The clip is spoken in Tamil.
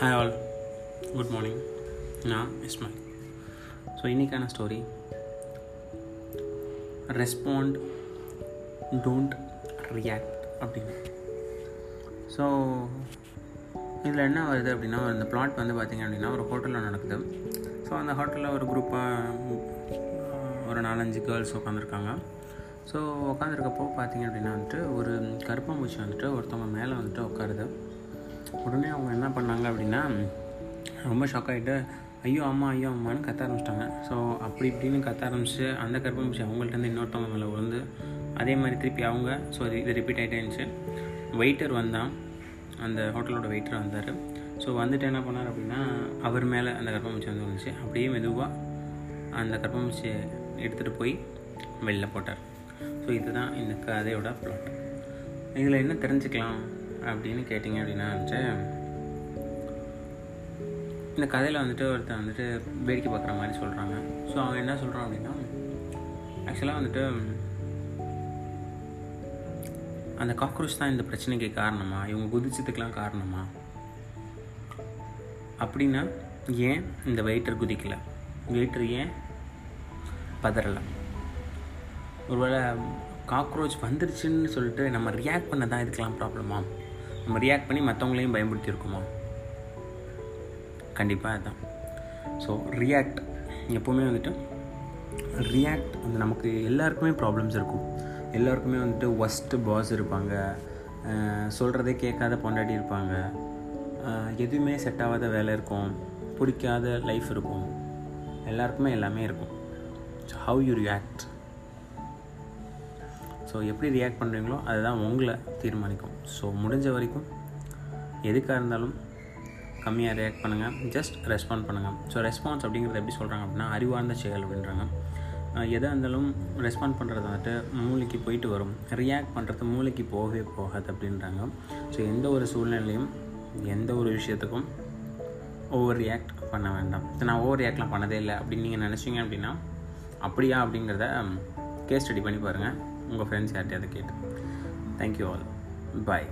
ஹாய் ஆல் குட் மார்னிங் நான் இஸ்மாயில் ஸோ இன்றைக்கான ஸ்டோரி ரெஸ்பாண்ட் டோன்ட் ரியாக்ட் அப்படின்னு. ஸோ இதில் என்ன வருது அப்படின்னா இந்த பிளாட் வந்து பார்த்திங்க அப்படின்னா ஒரு ஹோட்டலில் நடக்குது. ஸோ அந்த ஹோட்டலில் ஒரு குரூப்பாக ஒரு நாலஞ்சு கேர்ள்ஸ் உட்காந்துருக்காங்க ஸோ உட்காந்துருக்கப்போ பார்த்தீங்க அப்படின்னா வந்துட்டு ஒரு கருப்பாம்பூச்சி வந்துட்டு ஒருத்தவங்க மேலே வந்துட்டு உட்காருது உடனே அவங்க என்ன பண்ணாங்க அப்படின்னா ரொம்ப ஷாக் ஆகிட்டு ஐயோ அம்மா ஐயோ அம்மான்னு கத்த ஆரம்பிச்சிட்டாங்க. ஸோ அப்படி இப்படின்னு கத்த ஆரம்பிச்சு அந்த கருப்பாம்பூச்சி அவங்கள்ட்டேருந்து இன்னொருத்தவங்க மேலே விழுந்து அதே மாதிரி திருப்பி அவங்க ஸோ இது ரிப்பீட் ஆகிட்டே இருந்துச்சு. வெயிட்டர் வந்தான். அந்த ஹோட்டலோட வெயிட்டர் வந்தார். ஸோ வந்துட்டு என்ன பண்ணார் அப்படின்னா அவர் மேலே அந்த கர்ப்பம்பூச்சி வந்து வந்துச்சு அப்படியே மெதுவாக அந்த கர்ப்பம்பூச்சியை எடுத்துகிட்டு போய் வெளில போட்டார். ஸோ இதுதான் இந்த கதையோட ப்ளாட் இதில் என்ன தெரிஞ்சுக்கலாம்? அப்படின்னு கேட்டிங்க அப்படின்னா வந்துட்டு இந்த கதையில் வந்துட்டு ஒருத்தர் வந்துட்டு வேடிக்கை பார்க்குற மாதிரி சொல்கிறாங்க ஸோ அவன் என்ன சொல்கிறான் அப்படின்னா ஆக்சுவலாக வந்துட்டு அந்த காக்ரோச் தான் இந்த பிரச்சனைக்கு காரணமா? இவங்க குதிச்சதுக்கெலாம் காரணமா? அப்படின்னா ஏன் இந்த வெயிட்டர் குதிக்கலை? வெயிட்டர் ஏன் பதறலை? ஒருவேளை காக்ரோச் வந்துருச்சுன்னு சொல்லிட்டு நம்ம ரியாக்ட் பண்ண தான் இதுக்கெலாம் ப்ராப்ளமா நம்ம ரியாக்ட் பண்ணி மற்றவங்களையும் பயன்படுத்தியிருக்குமா? கண்டிப்பாக அதுதான் ஸோ ரியாக்ட் எப்போவுமே வந்துட்டு ரியாக்ட் வந்து நமக்கு எல்லாருக்குமே ப்ராப்ளம்ஸ் இருக்கும். எல்லாருக்குமே வந்துட்டு ஒஸ்ட்டு பாஸ் இருப்பாங்க. சொல்கிறதே கேட்காத பொண்டாட்டி இருப்பாங்க. எதுவுமே செட் ஆகாத வேலை இருக்கும். பிடிக்காத லைஃப் இருக்கும். எல்லாருக்குமே எல்லாமே இருக்கும். So how you react so எப்படி ரியாக்ட் பண்ணுறீங்களோ அதுதான் உங்களை தீர்மானிக்கும். ஸோ முடிஞ்ச வரைக்கும் எதுக்காக இருந்தாலும் கம்மியாக ரியாக்ட் பண்ணுங்கள் ஜஸ்ட் ரெஸ்பாண்ட் பண்ணுங்கள் ஸோ ரெஸ்பான்ஸ் அப்படிங்கிறது எப்படி சொல்கிறாங்க அப்படின்னா அறிவார்ந்த செயல் அப்படின்றாங்க. எதாக இருந்தாலும் ரெஸ்பாண்ட் பண்ணுறது வந்துட்டு மூளைக்கு போயிட்டு வரும். ரியாக்ட் பண்ணுறது மூளைக்கு போகவே போகாது அப்படின்றாங்க. ஸோ எந்த ஒரு சூழ்நிலையும் எந்த ஒரு விஷயத்துக்கும் ஓவர் ரியாக்ட் பண்ண வேண்டாம். நான் ஓவர் ரியாக்ட்லாம் பண்ணதே இல்லை அப்படின்னு நீங்கள் நினச்சிங்க அப்படின்னா அப்படியா அப்படிங்கிறத கேஸ் ஸ்டடி பண்ணி பாருங்கள் உங்கள் ஃப்ரெண்ட்ஸ் யார்ட்டையாவது கேட்டு. தேங்க்யூ ஆல் பாய்